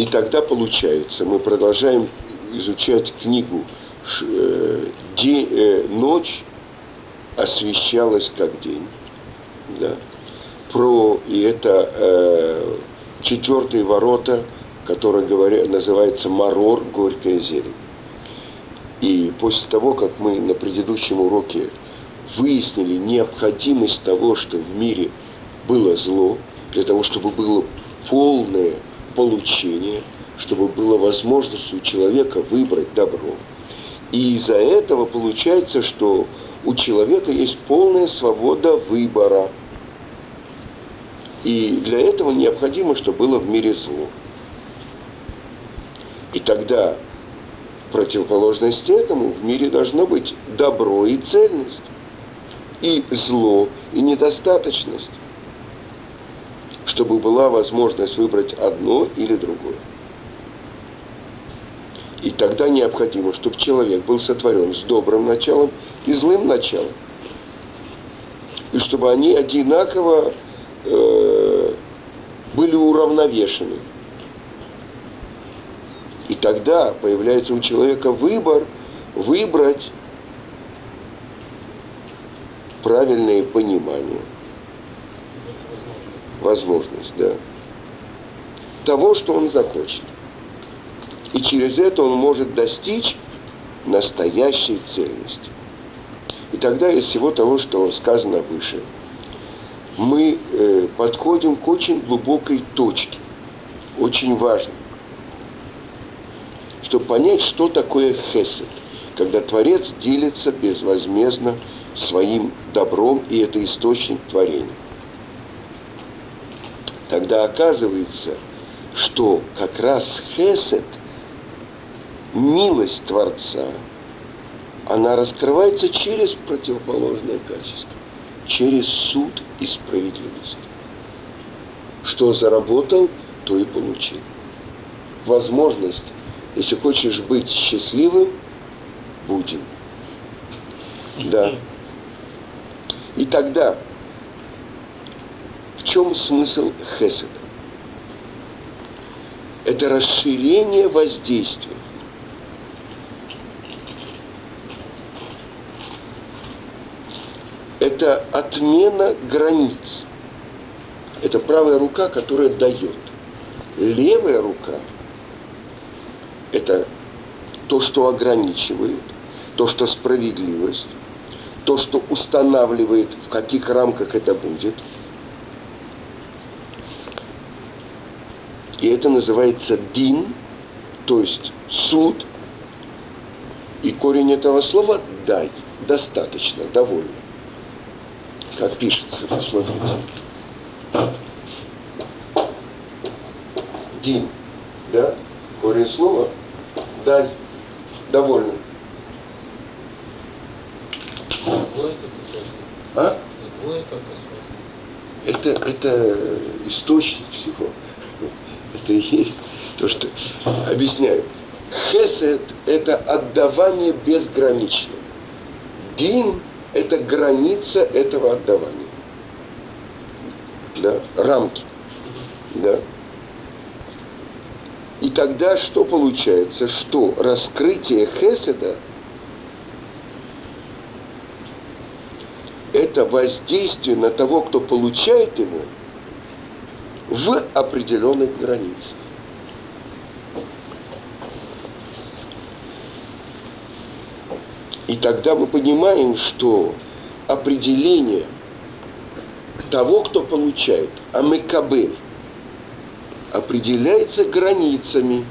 И тогда получается, мы продолжаем изучать книгу э, день, э, «Ночь освещалась как день». Да? Про, и это э, четвертые ворота, которые говорят, называется «Марор. Горькое зелень». И после того, как мы на предыдущем уроке выяснили необходимость того, что в мире было зло, для того, чтобы было полное получение, чтобы была возможность у человека выбрать добро. И из-за этого получается, что у человека есть полная свобода выбора. И для этого необходимо, чтобы было в мире зло. И тогда противоположность этому в мире должно быть добро и цельность, и зло, и недостаточность, чтобы была возможность выбрать одно или другое. И тогда необходимо, чтобы человек был сотворен с добрым началом и злым началом. И чтобы они одинаково э, были уравновешены. И тогда появляется у человека выбор выбрать правильное понимание. Возможность, да. Того, что он захочет. И через это он может достичь настоящей цельности. И тогда из всего того, что сказано выше, мы э, подходим к очень глубокой точке, очень важной, чтобы понять, что такое хесед, когда Творец делится безвозмездно своим добром, и это источник творения. Тогда оказывается, что как раз хесед – милость Творца, она раскрывается через противоположное качество, через суд и справедливость. Что заработал, то и получил. Возможность, если хочешь быть счастливым, будем. Да. И тогда, в чем смысл Хеседа? Это расширение воздействия. это отмена границ. Это правая рука, которая дает. Левая рука – это то, что ограничивает, то, что справедливость, то, что устанавливает, в каких рамках это будет. И это называется дин, то есть суд. И корень этого слова – дай, достаточно, довольно как пишется, посмотрите. Дин, да? Корень слова дай, довольно. А? Это, это источник всего. Это и есть то, что объясняют. Хесед – это отдавание безграничное. Дин это граница этого отдавания. Да? Рамки. Да? И тогда что получается? Что раскрытие Хеседа это воздействие на того, кто получает его, в определенных границах. И тогда мы понимаем, что определение того, кто получает, амекабель, определяется границами.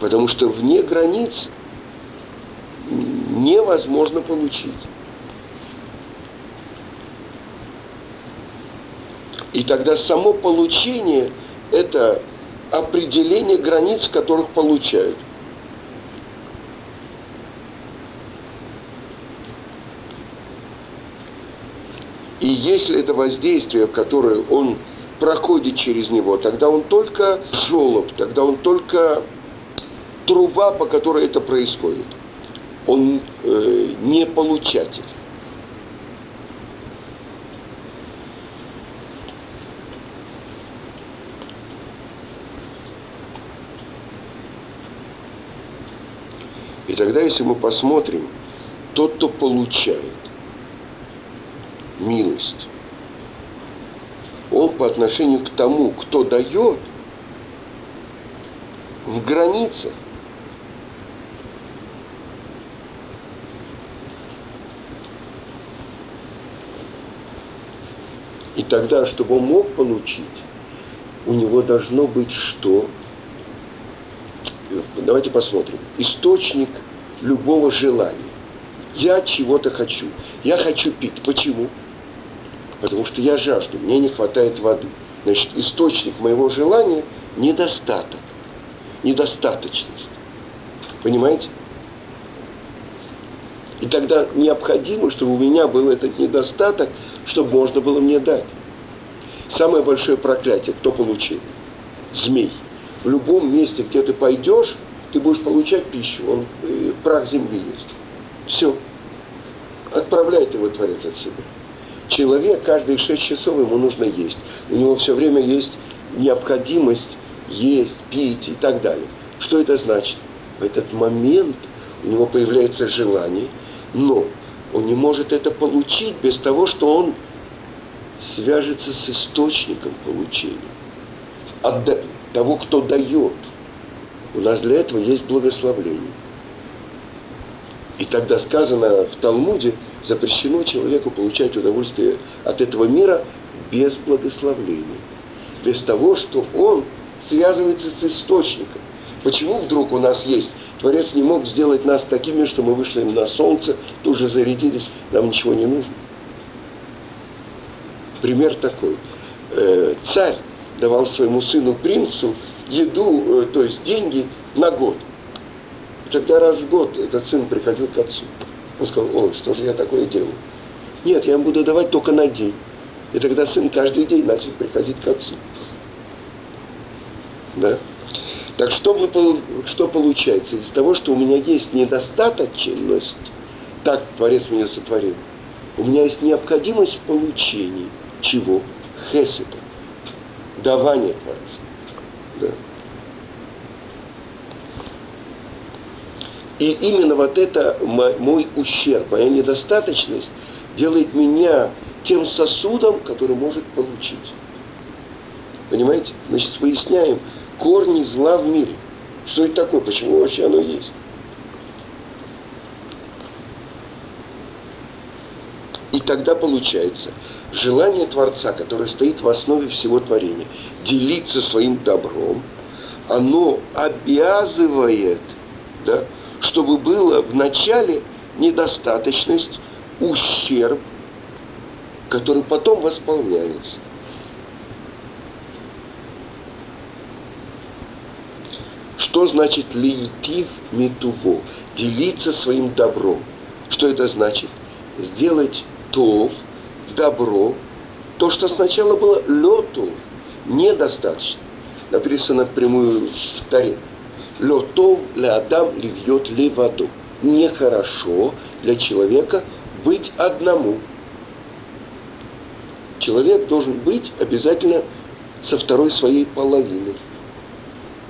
Потому что вне границ невозможно получить. И тогда само получение – это определение границ, которых получают. И если это воздействие, которое он проходит через него, тогда он только жолоб, тогда он только труба, по которой это происходит. Он э, не получатель. Тогда, если мы посмотрим, тот, кто получает милость, он по отношению к тому, кто дает, в границах. И тогда, чтобы он мог получить, у него должно быть что? Давайте посмотрим. Источник любого желания. Я чего-то хочу. Я хочу пить. Почему? Потому что я жажду, мне не хватает воды. Значит, источник моего желания – недостаток, недостаточность. Понимаете? И тогда необходимо, чтобы у меня был этот недостаток, чтобы можно было мне дать. Самое большое проклятие, кто получил? Змей. В любом месте, где ты пойдешь, ты будешь получать пищу. Он э, прах земли есть. Все. Отправляет его Творец от себя. Человек каждые шесть часов ему нужно есть. У него все время есть необходимость есть, пить и так далее. Что это значит? В этот момент у него появляется желание, но он не может это получить без того, что он свяжется с источником получения. От того, кто дает. У нас для этого есть благословление. И тогда сказано в Талмуде, запрещено человеку получать удовольствие от этого мира без благословления. Без того, что он связывается с источником. Почему вдруг у нас есть? Творец не мог сделать нас такими, что мы вышли на солнце, тут же зарядились, нам ничего не нужно. Пример такой. Э, царь давал своему сыну принцу еду, э, то есть деньги на год. Тогда раз в год этот сын приходил к отцу. Он сказал, ой, что же я такое делаю? Нет, я им буду давать только на день. И тогда сын каждый день начал приходить к отцу. Да? Так что, мы, что получается? Из того, что у меня есть недостаточность, так Творец меня сотворил, у меня есть необходимость в получении чего? Хесета. Давания Творца. И именно вот это мой ущерб, моя недостаточность делает меня тем сосудом, который может получить. Понимаете? Сейчас выясняем корни зла в мире. Что это такое? Почему вообще оно есть? И тогда получается желание Творца, которое стоит в основе всего творения, делиться своим добром, оно обязывает да, чтобы было в начале недостаточность, ущерб, который потом восполняется. Что значит лейтив метуво? Делиться своим добром. Что это значит? Сделать то, добро, то, что сначала было лету, недостаточно. Написано прямую в Таре. Лотов для Адам ливьет леваду. Нехорошо для человека быть одному. Человек должен быть обязательно со второй своей половиной.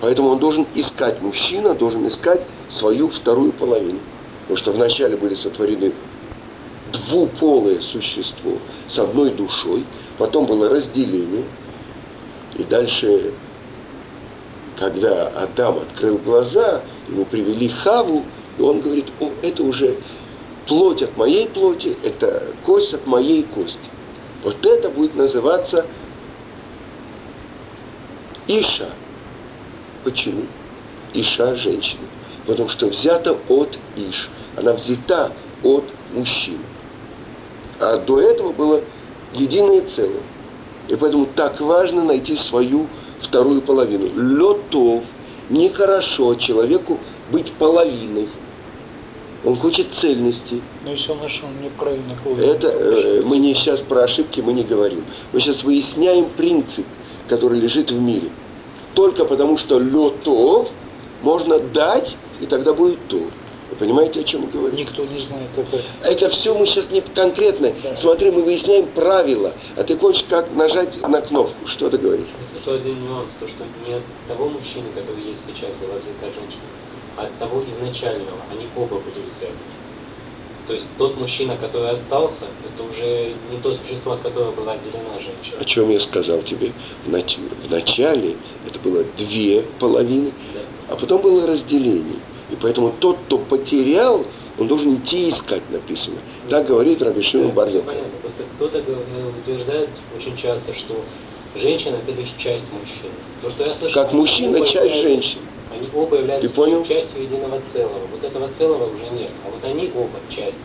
Поэтому он должен искать, мужчина должен искать свою вторую половину. Потому что вначале были сотворены двуполое существо с одной душой, потом было разделение, и дальше когда Адам открыл глаза, ему привели Хаву, и он говорит, о, это уже плоть от моей плоти, это кость от моей кости. Вот это будет называться Иша. Почему? Иша – женщина. Потому что взята от Иш. Она взята от мужчины. А до этого было единое целое. И поэтому так важно найти свою вторую половину. Летов. Нехорошо человеку быть половиной. Он хочет цельности. Но если он нашел неправильно половину. Это э, мы не сейчас про ошибки мы не говорим. Мы сейчас выясняем принцип, который лежит в мире. Только потому, что летов можно дать, и тогда будет то. Вы понимаете, о чем мы говорим? Никто не знает это. Это все мы сейчас не конкретно. Да. Смотри, мы выясняем правила. А ты хочешь как нажать на кнопку. Что ты говоришь? Это один нюанс, то, что не от того мужчины, который есть сейчас, была взята женщина, от того изначального. Они оба были взяты. То есть тот мужчина, который остался, это уже не то существо, от которого была отделена женщина. О чем я сказал тебе? В, нач... в начале это было две половины, Да. а потом было разделение. И поэтому тот, кто потерял, он должен идти искать, написано. Так говорит Раби Шимон Да, Бар Йохай. Понятно. Просто кто-то утверждает очень часто, что женщина это лишь часть мужчины. То, что я слышал, Как мужчина, часть женщин. Они оба являются Ты понял? частью единого целого. Вот этого целого уже нет. А вот они оба часть.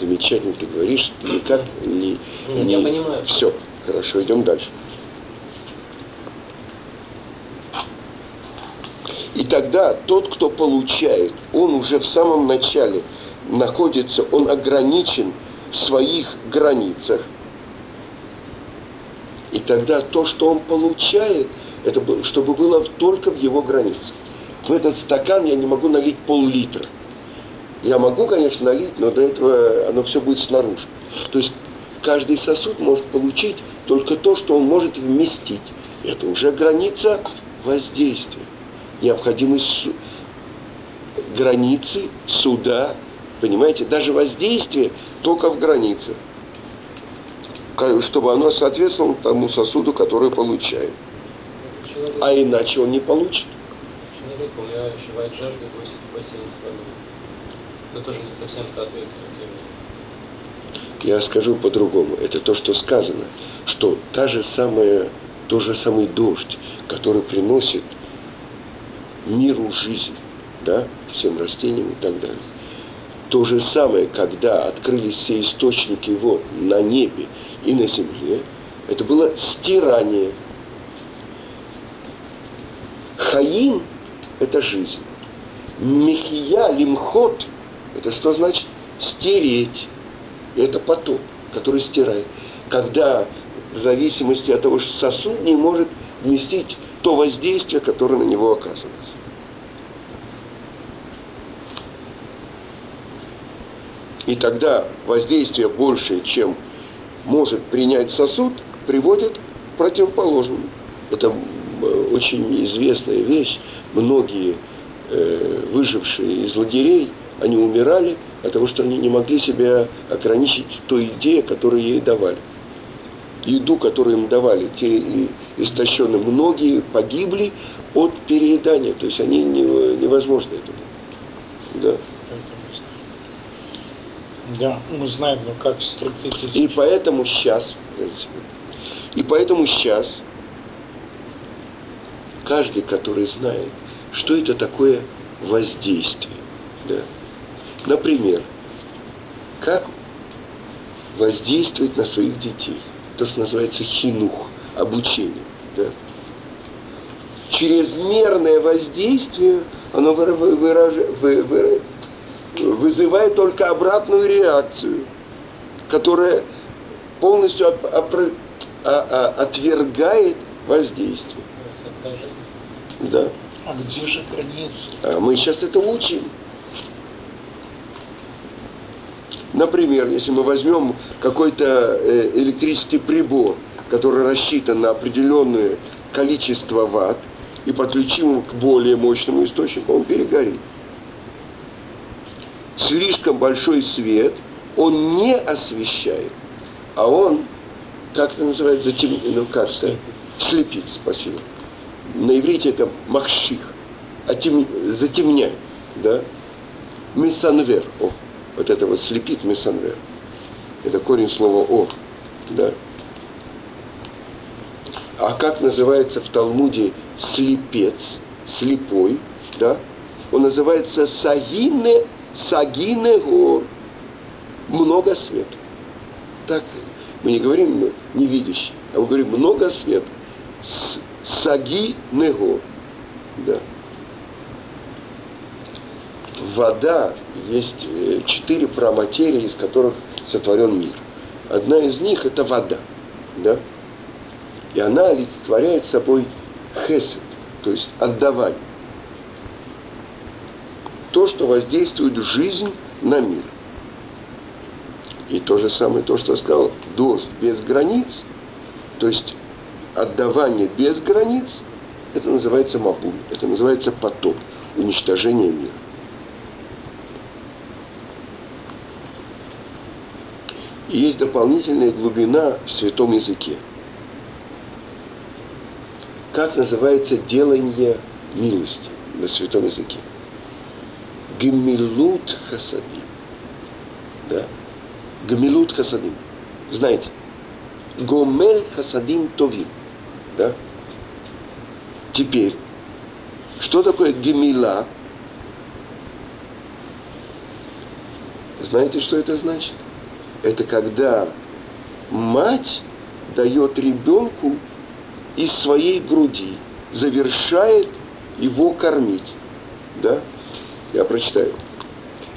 Замечательно ты говоришь, ты никак не... Нет, я понимаю. Все, хорошо, идем дальше. И тогда тот, кто получает, он уже в самом начале находится, он ограничен в своих границах. И тогда то, что он получает, это бы- чтобы было только в его границах. В этот стакан я не могу налить пол-литра. Я могу, конечно, налить, но для этого оно все будет снаружи. То есть каждый сосуд может получить только то, что он может вместить. Это уже граница воздействия. Необходимость границы суда, понимаете, даже воздействие только в границах. Чтобы оно соответствовало тому сосуду, который получает. Человек, А иначе он не получит. человек ощущает жажду, бросит в бассейн с водой. Это тоже не совсем соответствует. Я скажу по-другому. Это то, что сказано, что та же самая, тот же самый дождь, который приносит миру жизнь, да, всем растениям и так далее. То же самое, когда открылись все источники вод на небе и на земле, это было стирание. Хаим – это жизнь. Мехия, лимхот – это что значит? Стереть. Это поток, который стирает. Когда в зависимости от того, что сосуд не может вместить то воздействие, которое на него оказывается. И тогда воздействие большее, чем может принять сосуд, приводит к противоположному. Это э, очень известная вещь. Многие э, выжившие из лагерей, они умирали от того, что они не могли себя ограничить той еде, которую ей давали. Еду, которую им давали, те истощенные, многие погибли от переедания. То есть они не, невозможно это. Да. Да, мы знаем, но как структурировать. И поэтому сейчас, и поэтому сейчас каждый, который знает, что это такое воздействие, да. Например, как воздействовать на своих детей, то, что называется хинух, обучение, да. Чрезмерное воздействие, оно выра- выража- вы- выра- вызывает только обратную реакцию, которая полностью оп- опро- а- а- отвергает воздействие. Да. А где же граница? А мы сейчас это учим. Например, если мы возьмем какой-то э, электрический прибор, который рассчитан на определенное количество ватт, и подключим его к более мощному источнику, он перегорит. Слишком большой свет он не освещает, а он, как это называется, затем... ну как сказать, слепит, спасибо. На иврите это махших, отем... затемняет, да? Месанвер, о, вот это вот слепит месанвер. Это корень слова о, да? А как называется в Талмуде слепец, слепой, да? Он называется сагине, сагине гор. Много света. Так мы не говорим невидящий, а мы говорим много света. Саги него. Да. Вода есть э, четыре проматерии, из которых сотворен мир. Одна из них это вода. Да? И она олицетворяет собой хесед, то есть отдавание. То, что воздействует жизнь на мир. И то же самое, то, что я сказал, дождь без границ, то есть отдавание без границ, это называется мабуль, это называется поток. уничтожения мира. И есть дополнительная глубина в святом языке. Как называется делание милости на святом языке? Гемилут хасадим. Да? Гемилут хасадим. Знаете? Гомель хасадим товим. Да? Теперь, что такое гемила? Знаете, что это значит? Это когда мать дает ребенку из своей груди, завершает его кормить. Да? Я прочитаю.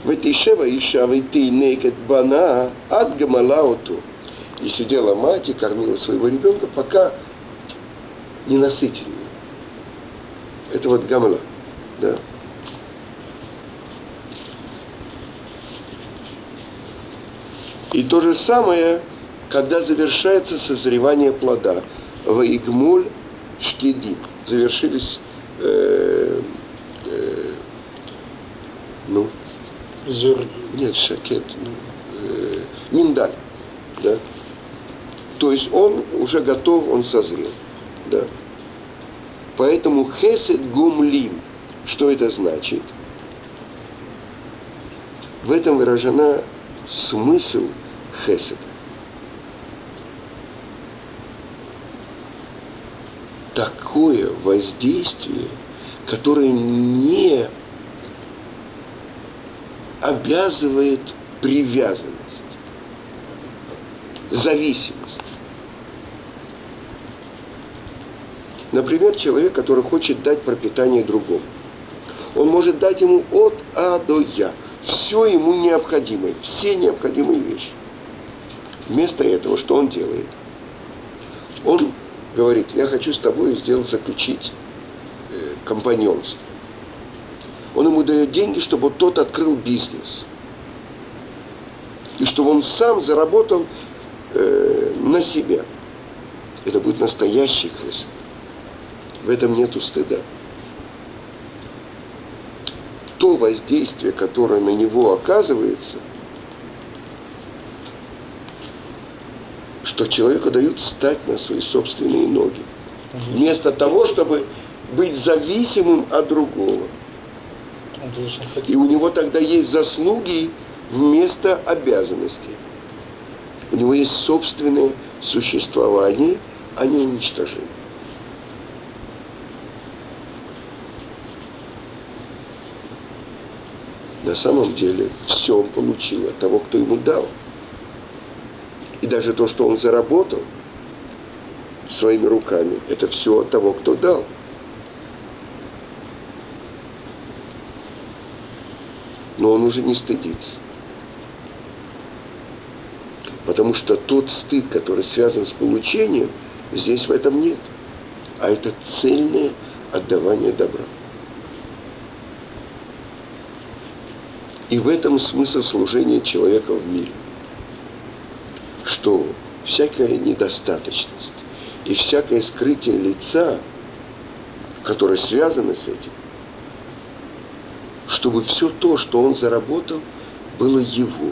Ветишева иша вейти некет бана от гамалауту. И сидела мать и кормила своего ребенка, пока не насытили. Это вот гамала. Да. И то же самое, когда завершается созревание плода. Ваигмуль шкидим. Завершились э, ну, Зерни. нет, шакет, ну, э, миндаль, да. То есть он уже готов, он созрел, да. Поэтому хесед гумлим, что это значит? В этом выражена смысл хеседа. Такое воздействие, которое не обязывает привязанность, зависимость. Например, человек, который хочет дать пропитание другому. Он может дать ему от А до Я. Все ему необходимое, все необходимые вещи. Вместо этого, что он делает? Он говорит, я хочу с тобой сделать, заключить э, компаньонство. Он ему дает деньги, чтобы тот открыл бизнес. И чтобы он сам заработал э, на себя. Это будет настоящий хесед. В этом нету стыда. То воздействие, которое на него оказывается, что человеку дают стать на свои собственные ноги. Вместо того, чтобы быть зависимым от другого. И у него тогда есть заслуги вместо обязанностей. У него есть собственное существование, а не уничтожение. На самом деле все он получил от того, кто ему дал. И даже то, что он заработал своими руками, это все от того, кто дал. Но он уже не стыдится. Потому что тот стыд, который связан с получением, здесь в этом нет. А это цельное отдавание добра. И в этом смысл служения человека в мире. Что всякая недостаточность и всякое скрытие лица, которое связано с этим, чтобы все то, что он заработал, было его.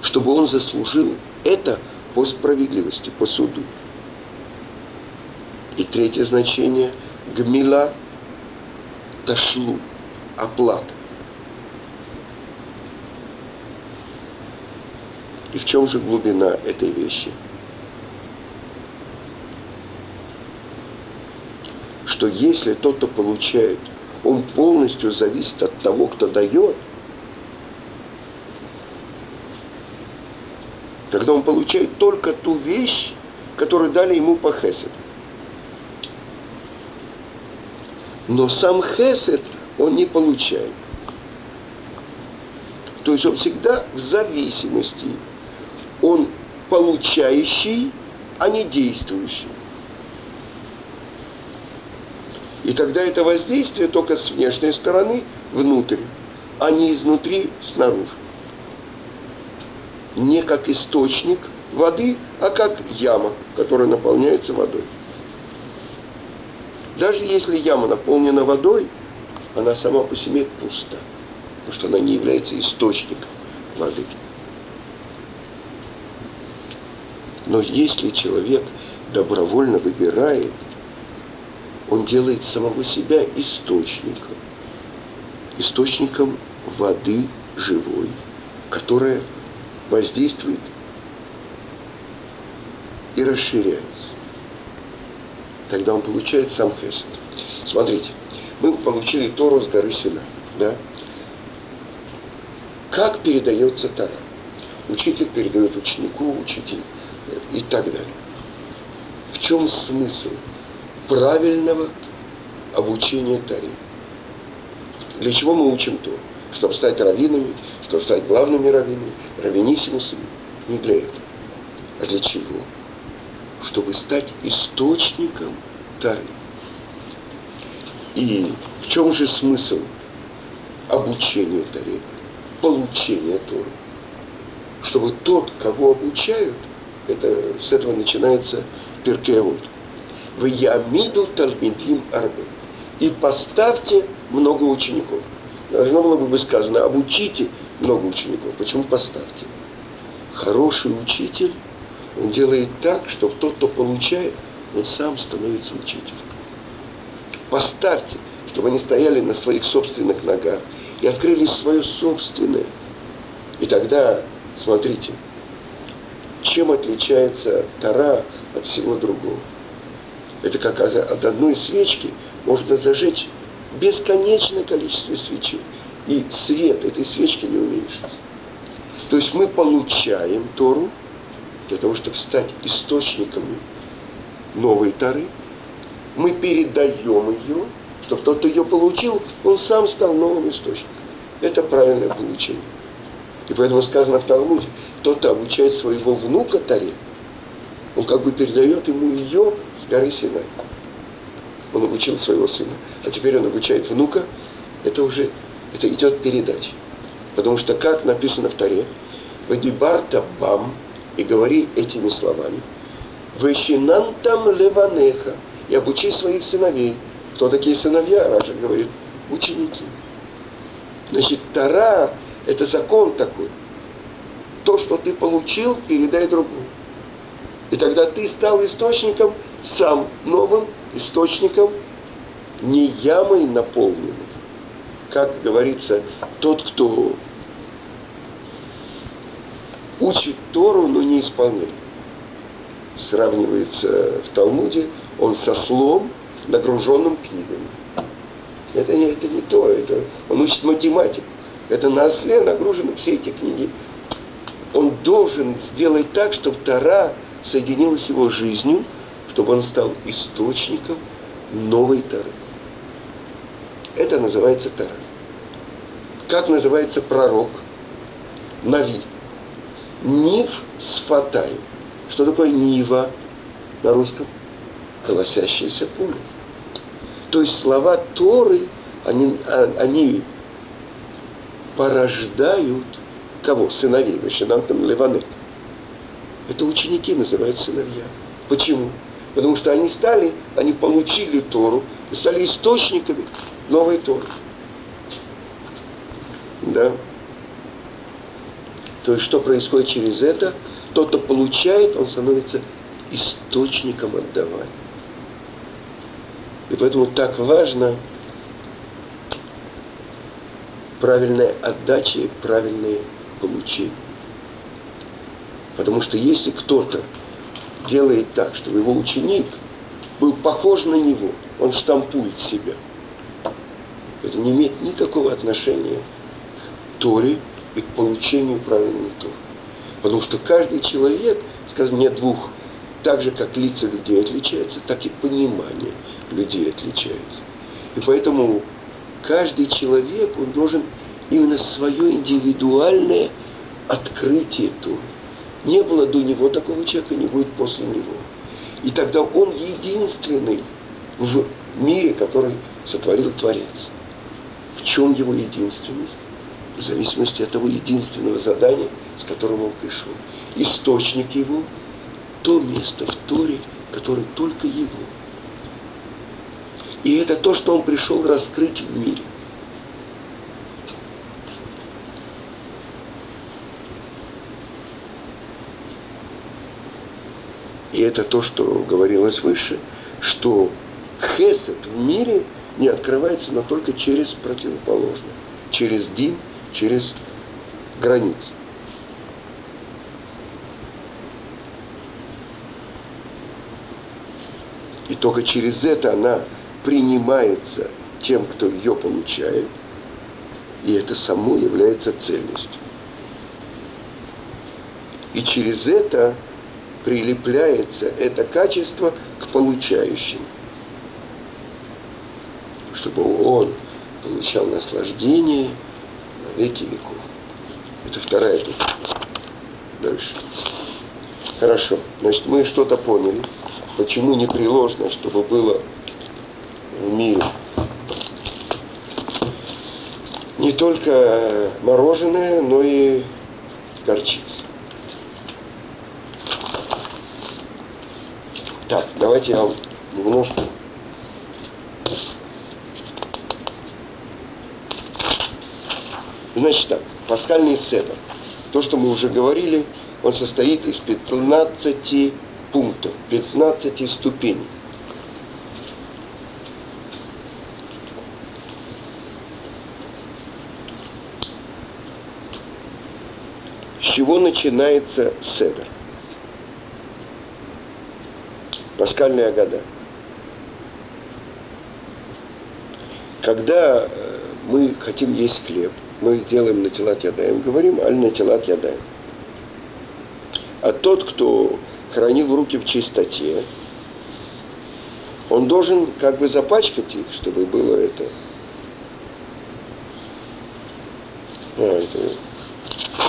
Чтобы он заслужил это по справедливости, по суду. И третье значение – гмила ташлу, оплата. И в чем же глубина этой вещи? Что если тот, кто получает, он полностью зависит от того, кто дает, тогда он получает только ту вещь, которую дали ему по хеседу. Но сам хесед он не получает. То есть он всегда в зависимости. Он получающий, а не действующий. И тогда это воздействие только с внешней стороны внутрь, а не изнутри снаружи. Не как источник воды, а как яма, которая наполняется водой. Даже если яма наполнена водой, она сама по себе пуста, потому что она не является источником воды. Но если человек добровольно выбирает, он делает самого себя источником, источником воды живой, которая воздействует и расширяется. Тогда он получает сам хесед. Смотрите, мы получили Тору с горы Сина, да? Как передается Тора? Учитель передает ученику, учитель и так далее. В чем смысл правильного обучения Торе? Для чего мы учим Тору? Чтобы стать раввинами, чтобы стать главными раввинами, раввинисимусами? Не для этого. А для чего? Чтобы стать источником Торы. И в чем же смысл обучения Торе? Получения Торы. Чтобы тот, кого обучают, это, с этого начинается Перкеавод. В Ямиду Талмидим Арбе. И поставьте много учеников. Должно было бы сказано, обучите много учеников. Почему поставьте? Хороший учитель, он делает так, чтобы тот, кто получает, он сам становится учителем. Поставьте, чтобы они стояли на своих собственных ногах и открыли свое собственное. И тогда, смотрите, чем отличается Тара от всего другого? Это как от одной свечки можно зажечь бесконечное количество свечей. И свет этой свечки не уменьшится. То есть мы получаем Тору для того, чтобы стать источниками новой Торы. Мы передаем ее, чтобы тот, кто ее получил, он сам стал новым источником. Это правильное получение. И поэтому сказано в Талмуде, кто-то обучает своего внука Таре, он как бы передает ему ее с горы Синай. Он обучил своего сына, а теперь он обучает внука, это уже, это идет передача. Потому что, как написано в Таре, «Вадибарта бам» и говори этими словами, «Вещинантам леванеха» и обучи своих сыновей. Кто такие сыновья? Раша говорит, ученики. Значит, Тара – это закон такой. То, что ты получил, передай другому. И тогда ты стал источником, сам новым источником, не ямой наполненным. Как говорится, тот, кто учит Тору, но не исполняет. Сравнивается в Талмуде, он со слом, нагруженным книгами. Это не, это не то, это он учит математику. Это на осле нагружены все эти книги. Он должен сделать так, чтобы Тара соединилась с его жизнью, чтобы он стал источником новой Тары. Это называется Тара. Как называется пророк? Нави. Нив с Фатаем. Что такое Нива на русском? Колосящееся поле. То есть слова Торы, они, а, они порождают кого? Сыновей. Ващинантам Леванет. Это ученики называют сыновья. Почему? Потому что они стали, они получили Тору и стали источниками новой Торы. Да? То есть что происходит через это? Тот, кто получает, он становится источником отдавания. И поэтому так важно правильная отдача и правильное получение. Потому что если кто-то делает так, чтобы его ученик был похож на него, он штампует себя, это не имеет никакого отношения к Торе и к получению правильной Торы. Потому что каждый человек, скажем, не двух, так же, как лица людей отличаются, так и понимание людей отличается. И поэтому каждый человек, он должен именно свое индивидуальное открытие Торы. Не было до него такого человека, не будет после него. И тогда он единственный в мире, который сотворил Творец. В чем его единственность? В зависимости от того единственного задания, с которым он пришел. Источник его – то место в Торе, которое только его. И это то, что он пришел раскрыть в мире. И это то, что говорилось выше, что хесед в мире не открывается, но только через противоположное, через дин, через границы. И только через это она принимается тем, кто ее получает, и это само является цельностью. И через это прилепляется это качество к получающим, чтобы он получал наслаждение на веки веков. Это вторая духа. Дальше. Хорошо. Значит, мы что-то поняли. Почему непреложно, чтобы было в мире не только мороженое, но и горчица. Так, давайте я немножко Значит так, пасхальный седр. То, что мы уже говорили, он состоит из 15 пунктов, 15 ступеней. С чего начинается седр? Пасхальная года. Когда э, мы хотим есть хлеб, мы делаем на телат ядаем, говорим аль на телат ядаем. А тот, кто хранил руки в чистоте, он должен как бы запачкать их, чтобы было это. А, это...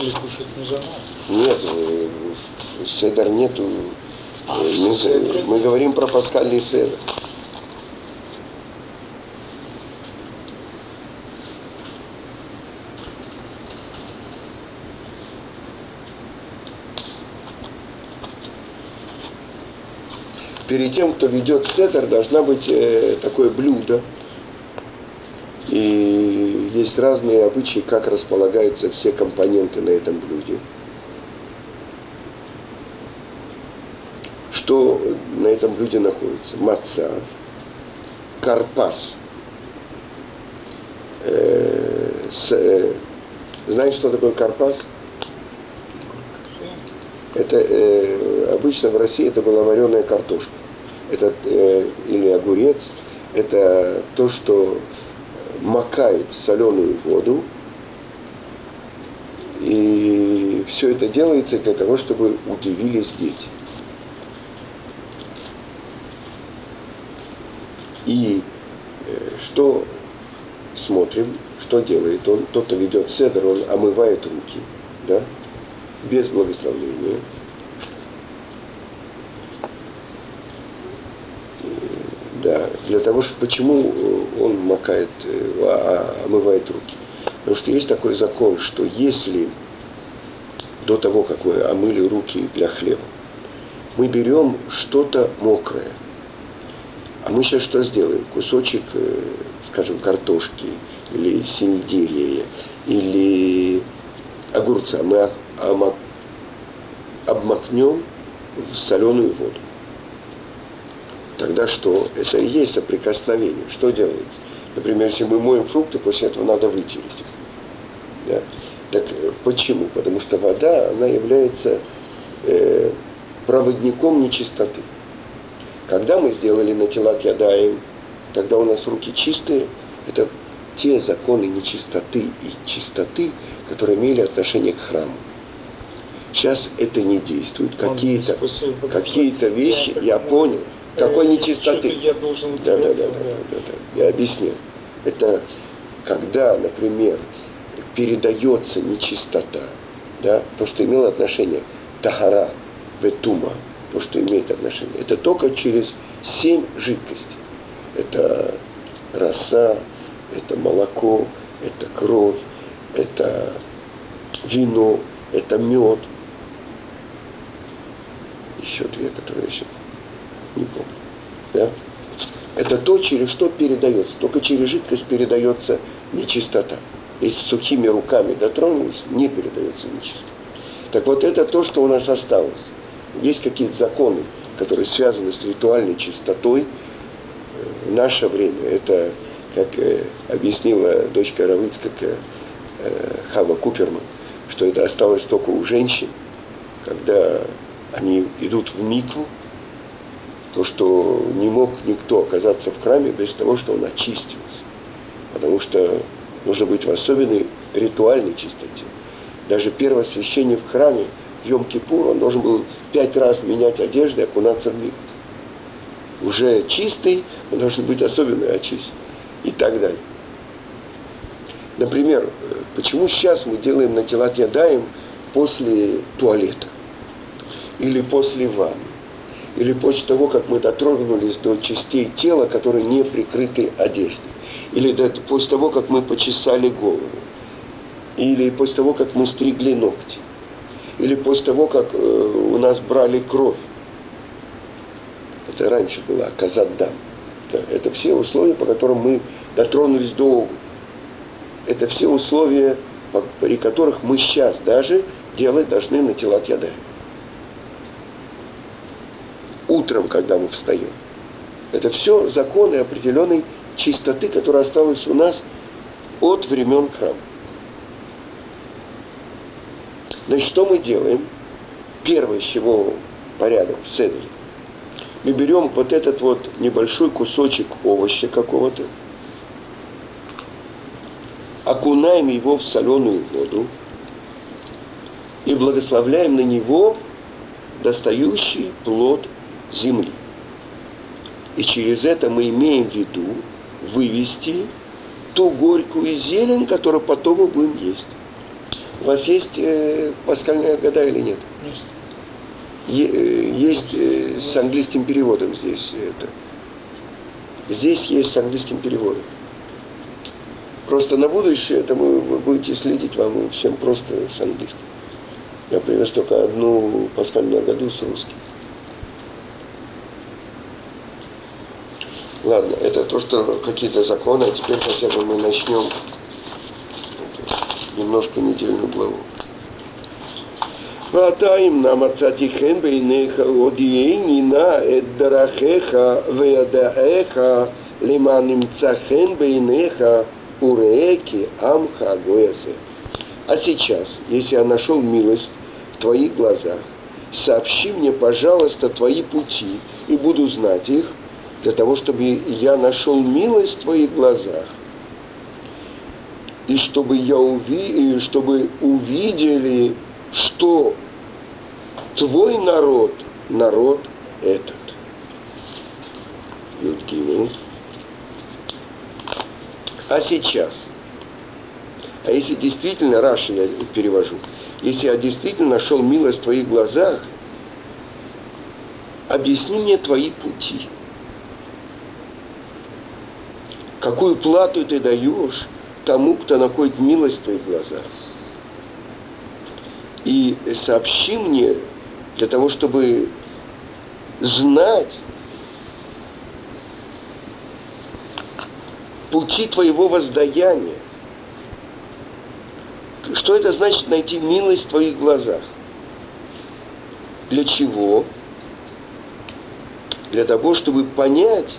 Или кушать нельзя? Нет, э, седер нету. Мы, мы говорим про пасхальный седер. перед тем, кто ведет седер, должна быть э, такое блюдо. И есть разные обычаи, как располагаются все компоненты на этом блюде. Что на этом блюде находится? Маца, карпас. Э, э, знаешь, что такое карпас? Это э, обычно в России это была вареная картошка это, э, или огурец, это то, что макает соленую воду, и все это делается для того, чтобы удивились дети. И э, что смотрим, что делает он? Тот, кто ведет седр, он омывает руки, да, без благословления. Да, для того, что почему э, он макает, э, а, омывает руки. Потому что есть такой закон, что если до того, как мы омыли руки для хлеба, мы берем что-то мокрое, а мы сейчас что сделаем? Кусочек, э, скажем, картошки или сельдерея или огурца мы обмакнем в соленую воду. Тогда что? Это и есть соприкосновение. Что делается? Например, если мы моем фрукты, после этого надо вытереть их. Да? Так э, почему? Потому что вода, она является э, проводником нечистоты. Когда мы сделали на тела ядаем, тогда у нас руки чистые, это те законы нечистоты и чистоты, которые имели отношение к храму. Сейчас это не действует. Какие-то какие вещи, я понял, какой нечистоты? Я должен да, да, да, да, да, да. Я объясню. Это когда, например, передается нечистота, да, то, что имело отношение тахара, ветума, то, что имеет отношение, это только через семь жидкостей. Это роса, это молоко, это кровь, это вино, это мед. Еще две, которые еще не помню. Да? Это то, через что передается. Только через жидкость передается нечистота. Если сухими руками дотронулись, не передается нечистота. Так вот это то, что у нас осталось. Есть какие-то законы, которые связаны с ритуальной чистотой. В наше время это, как э, объяснила дочка Равыцкак э, Хава Куперман, что это осталось только у женщин, когда они идут в микву, то, что не мог никто оказаться в храме без того, что он очистился. Потому что нужно быть в особенной ритуальной чистоте. Даже первосвященник в храме в Йом-Кипур, он должен был пять раз менять одежды и окунаться в микву. Уже чистый, он должен быть особенно очищен. И так далее. Например, почему сейчас мы делаем на телат ядаем после туалета? Или после ванны? Или после того, как мы дотронулись до частей тела, которые не прикрыты одеждой? Или после того, как мы почесали голову? Или после того, как мы стригли ногти? Или после того, как э, у нас брали кровь? Это раньше было казаддам. Это, это все условия, по которым мы дотронулись до. Это все условия, при которых мы сейчас даже делать должны на телат яда. Утром, когда мы встаем. Это все законы определенной чистоты, которая осталась у нас от времен храма. Значит, что мы делаем? Первое, с чего порядок седре. Мы берем вот этот вот небольшой кусочек овоща какого-то, окунаем его в соленую воду и благословляем на него достающий плод земли. И через это мы имеем в виду вывести ту горькую зелень, которую потом мы будем есть. У вас есть э, пасхальная года или нет? Есть. Е, есть э, с английским переводом здесь это. Здесь есть с английским переводом. Просто на будущее это вы, вы будете следить вам всем просто с английским. Я привез только одну пасхальную году с русским. Ладно, это то, что какие-то законы, а теперь хотя бы мы начнем немножко недельную главу. ואתה אם נא מצאתי חן בעיניך הודיעני נא את דרכיך וידעיך למען נמצא חן בעיניך уреки амха гоязе. А сейчас, если я нашел милость в твоих глазах, сообщи мне, пожалуйста, твои пути, и буду знать их, для того, чтобы я нашел милость в твоих глазах, и чтобы я уви... чтобы увидели, что твой народ, народ этот. Юдгимин. А сейчас? А если действительно, Раши я перевожу, если я действительно нашел милость в твоих глазах, объясни мне твои пути. Какую плату ты даешь тому, кто находит милость в твоих глазах? И сообщи мне для того, чтобы знать, пути твоего воздаяния. Что это значит найти милость в твоих глазах? Для чего? Для того, чтобы понять,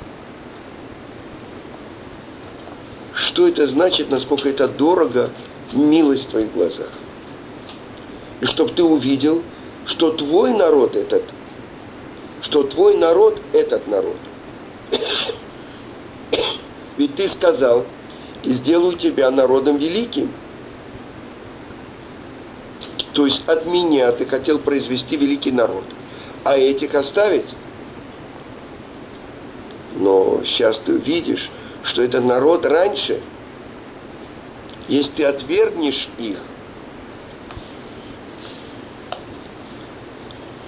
что это значит, насколько это дорого, милость в твоих глазах. И чтобы ты увидел, что твой народ этот, что твой народ этот народ. Ведь ты сказал, и сделаю тебя народом великим. То есть от меня ты хотел произвести великий народ. А этих оставить? Но сейчас ты видишь, что это народ раньше. Если ты отвергнешь их,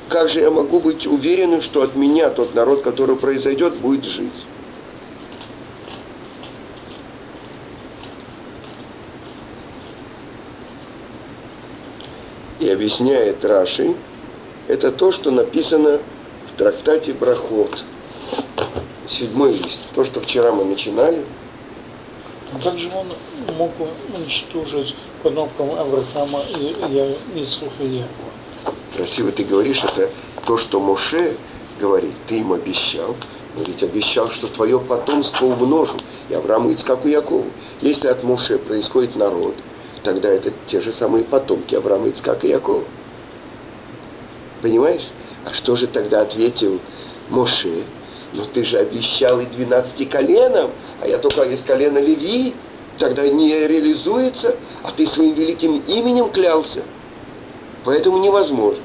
как же я могу быть уверенным, что от меня тот народ, который произойдет, будет жить? и объясняет Раши, это то, что написано в трактате Брахот. Седьмой лист. То, что вчера мы начинали. А как же он мог уничтожить потомкам Авраама и Исруха и Якова? Красиво ты говоришь, это то, что Моше говорит, ты им обещал, он ведь обещал, что твое потомство умножу, и Аврааму, Ицкаку, Якову. Если от Моше происходит народ, тогда это те же самые потомки Авраама, Ицкака и Якова. Понимаешь? А что же тогда ответил Моше? Но ты же обещал и 12 коленам, а я только из колена Леви, тогда не реализуется, а ты своим великим именем клялся. Поэтому невозможно.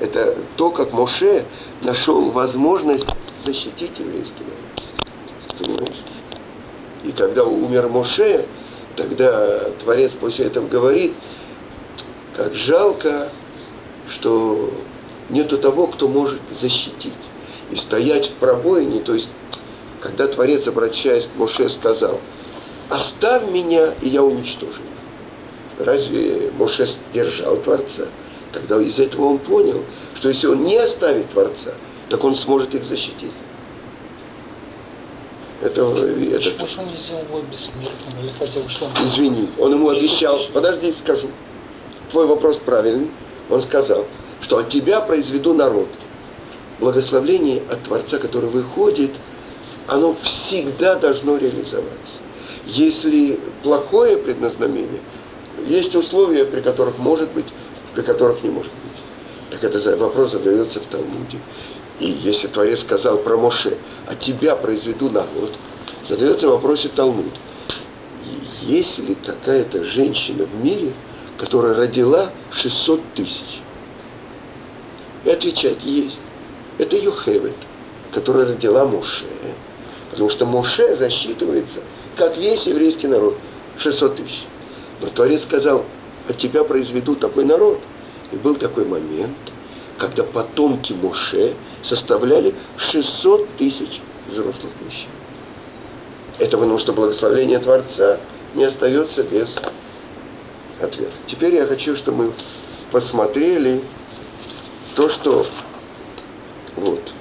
Это то, как Моше нашел возможность защитить еврейский? И когда умер Моше, тогда Творец после этого говорит, как жалко, что нету того, кто может защитить и стоять в пробоине, то есть, когда Творец, обращаясь к Моше, сказал, оставь меня, и я уничтожу Разве Моше держал Творца? Тогда из этого он понял, что если он не оставит Творца, так он сможет их защитить. Это, это... Почему же он не сделал его бессмертным? Или хотел, что он... Извини, он ему обещал, подожди, скажу. Твой вопрос правильный. Он сказал, что от тебя произведу народ – благословление от Творца, который выходит, оно всегда должно реализоваться. Если плохое предназначение, есть условия, при которых может быть, при которых не может быть. Так это вопрос задается в Талмуде. И если Творец сказал про Моше, а тебя произведу народ, задается вопрос в Талмуд. Есть ли какая-то женщина в мире, которая родила 600 тысяч? И отвечать есть это Юхевет, которая родила Моше. Потому что Моше засчитывается, как весь еврейский народ, 600 тысяч. Но Творец сказал, от тебя произведу такой народ. И был такой момент, когда потомки Моше составляли 600 тысяч взрослых мужчин. Это потому что благословение Творца не остается без ответа. Теперь я хочу, чтобы мы посмотрели то, что вот.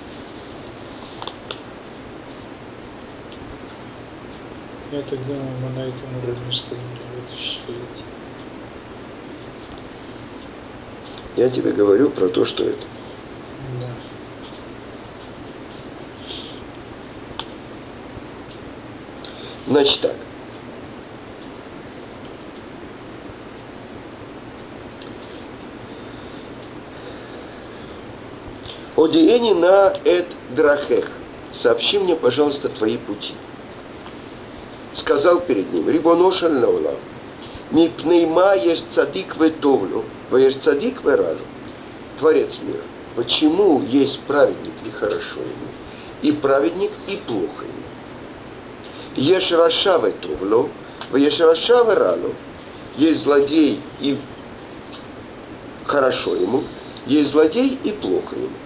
Я так думаю, мы на этом уровне стоим. Я тебе говорю про то, что это. Да. Значит так. Одиени на эт драхех. Сообщи мне, пожалуйста, твои пути. Сказал перед ним, Рибоношаль наулам. Мипнейма есть цадик ветовлю, есть цадик вералю. Творец мира. Почему есть праведник и хорошо ему, и праведник и плохо ему? Ешь раша ветовлю, ешь раша вералю. Есть злодей и хорошо ему, есть злодей и плохо ему.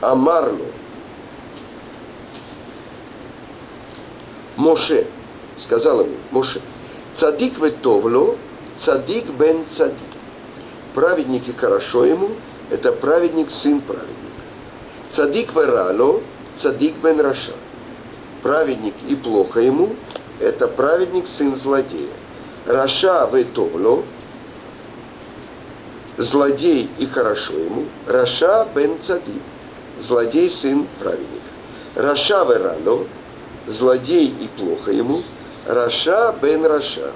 Амарлу. Моше, сказал ему, Моше, צדיק וטוב לו, צדיק בן צדיק. Праведник и хорошо ему, это праведник, сын праведника. צדיק ורע לו, צדיק בן רשע. Праведник и плохо ему, это праведник, сын злодея. רשע וטוב לו, злодей и хорошо ему, רשע בן צדיק злодей сын праведника. רשע ורע לו, злодей и плохо ему, רשע בן רשע,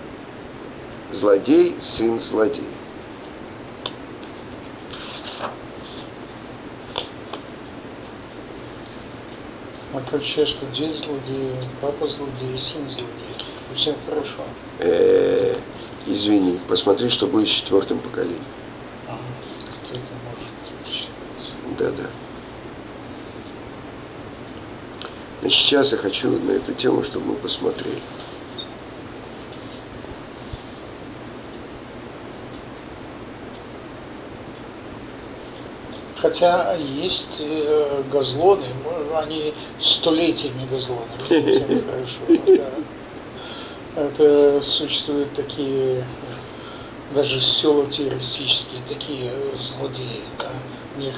злодей сын злодея. А как сейчас, что дед злодей, папа злодей, сын злодей. И всем хорошо. Э-э, извини, посмотри, что будет с четвертым поколением. Ага, кто это может считать? Да-да. сейчас я хочу на эту тему, чтобы мы посмотрели. Хотя есть э, газлоны, они столетиями газлоны. Это существуют такие даже села террористические, такие злодеи. Да. У них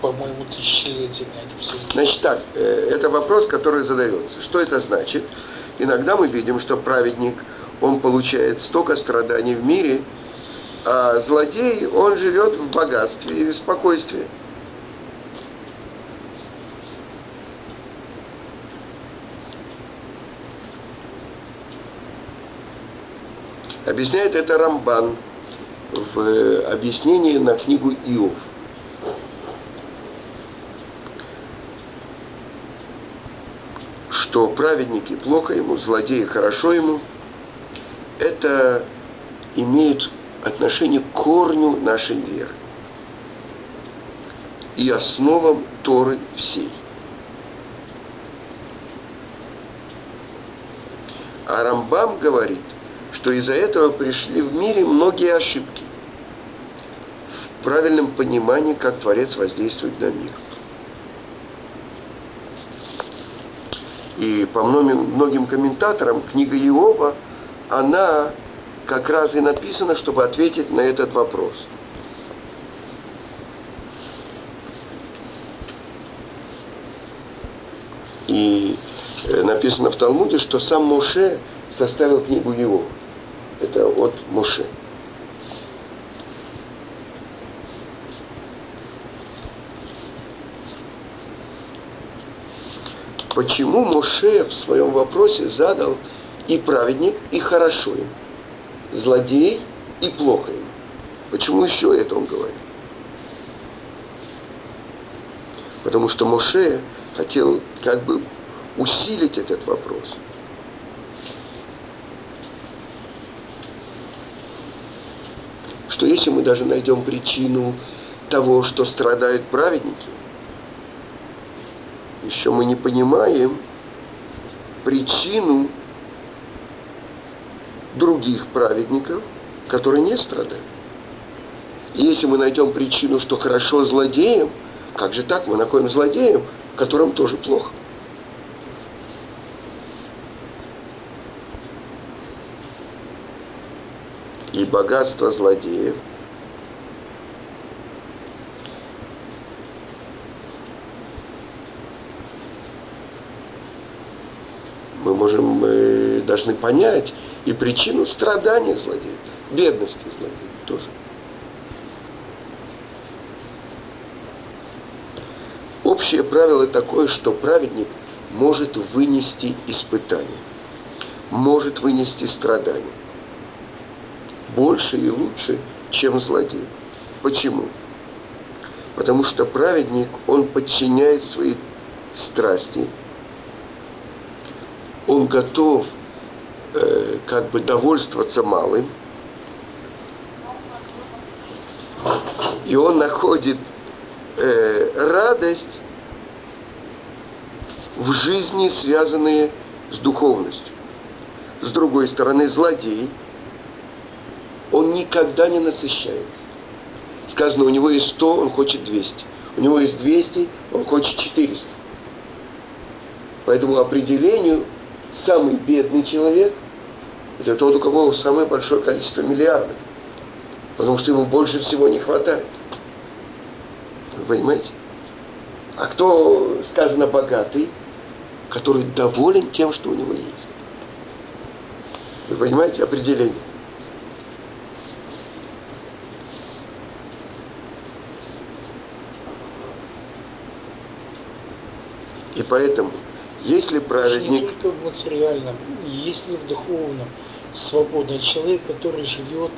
по-моему, тысячелетиями они все. Значит так, э, это вопрос, который задается. Что это значит? Иногда мы видим, что праведник, он получает столько страданий в мире, а злодей, он живет в богатстве и в спокойствии. Объясняет это Рамбан в э, объяснении на книгу Иов. Что праведники плохо ему, злодеи хорошо ему, это имеет отношение к корню нашей веры и основам Торы всей. А Рамбам говорит, что из-за этого пришли в мире многие ошибки в правильном понимании, как Творец воздействует на мир. И по многим, многим комментаторам книга Иова, она как раз и написана, чтобы ответить на этот вопрос. И э, написано в Талмуде, что сам Моше составил книгу Иова это от Моше. Почему Моше в своем вопросе задал и праведник, и хорошо им, злодей и плохо им? Почему еще это он говорит? Потому что Моше хотел как бы усилить этот вопрос – что если мы даже найдем причину того, что страдают праведники, еще мы не понимаем причину других праведников, которые не страдают. Если мы найдем причину, что хорошо злодеям, как же так, мы находим злодеям, которым тоже плохо. и богатство злодеев, можем, мы должны понять и причину страдания злодеев, бедности злодеев тоже. Общее правило такое, что праведник может вынести испытание, может вынести страдания больше и лучше, чем злодей. Почему? Потому что праведник, он подчиняет свои страсти, он готов э, как бы довольствоваться малым, и он находит э, радость в жизни, связанные с духовностью. С другой стороны, злодей – он никогда не насыщается. Сказано, у него есть 100, он хочет 200. У него есть 200, он хочет 400. Поэтому определению самый бедный человек – это тот, у кого самое большое количество миллиардов. Потому что ему больше всего не хватает. Вы понимаете? А кто, сказано, богатый, который доволен тем, что у него есть? Вы понимаете определение? И поэтому, если праведник... Не только в материальном, если в духовном свободный человек, который живет,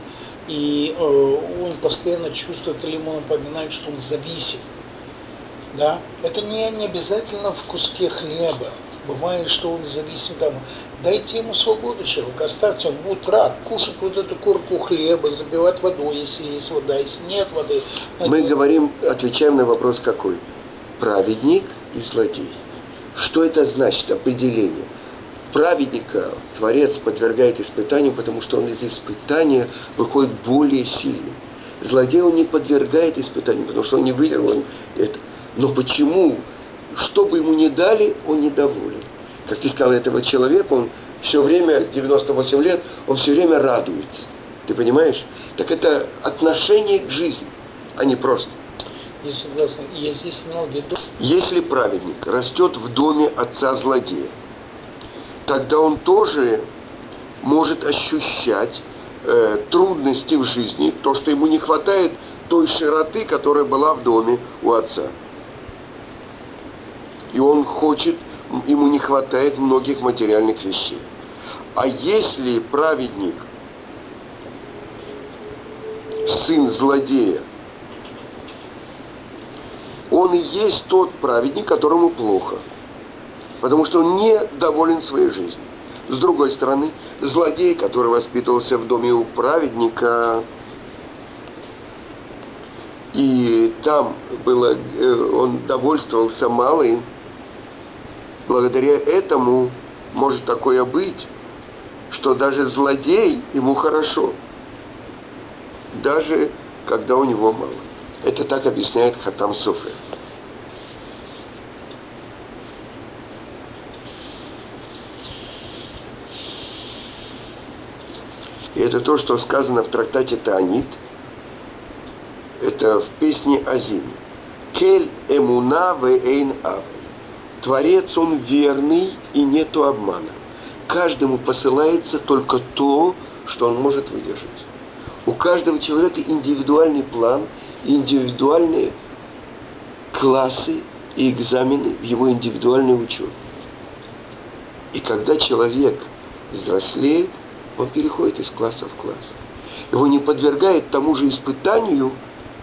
и э, он постоянно чувствует или ему напоминает, что он зависим. Да? Это не, не обязательно в куске хлеба. Бывает, что он зависим там. Дайте ему свободу человек, оставьте, он будет рад кушать вот эту курку хлеба, забивать водой, если есть вода, если нет воды. Мы говорим, отвечаем на вопрос какой? Праведник и злодей. Что это значит, определение? Праведника Творец подвергает испытанию, потому что он из испытания выходит более сильным. Злодея он не подвергает испытанию, потому что он не выиграл это. Но почему? Что бы ему ни дали, он недоволен. Как ты сказал, этого человека, он все время, 98 лет, он все время радуется. Ты понимаешь? Так это отношение к жизни, а не просто. Я согласен. Я здесь имел в виду... Если праведник растет в доме отца злодея, тогда он тоже может ощущать э, трудности в жизни, то, что ему не хватает той широты, которая была в доме у отца. И он хочет, ему не хватает многих материальных вещей. А если праведник, сын злодея, он и есть тот праведник, которому плохо. Потому что он не доволен своей жизнью. С другой стороны, злодей, который воспитывался в доме у праведника, и там было, э, он довольствовался малым, благодаря этому может такое быть, что даже злодей ему хорошо, даже когда у него мало. Это так объясняет Хатам Софер. И это то, что сказано в трактате Таанит. Это в песне Азим. Кель эмуна ве эйн авель. Творец, он верный и нету обмана. Каждому посылается только то, что он может выдержать. У каждого человека индивидуальный план, индивидуальные классы и экзамены в его индивидуальной учебе. И когда человек взрослеет, он переходит из класса в класс. Его не подвергает тому же испытанию,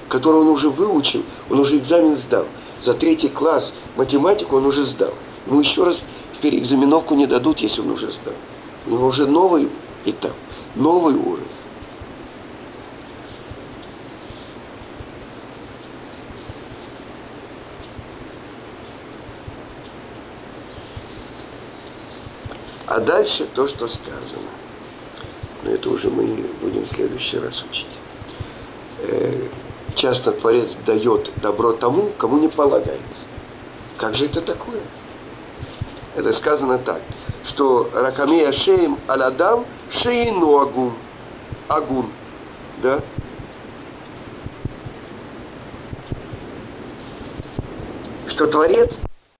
которое он уже выучил, он уже экзамен сдал. За третий класс математику он уже сдал. Ему еще раз переэкзаменовку не дадут, если он уже сдал. У него уже новый этап, новый уровень. А дальше то, что сказано но это уже мы будем в следующий раз учить. Э, часто Творец дает добро тому, кому не полагается. Как же это такое? Это сказано так, что Ракамея Шеем Аладам Шеину Агун. Агун. Да? Что Творец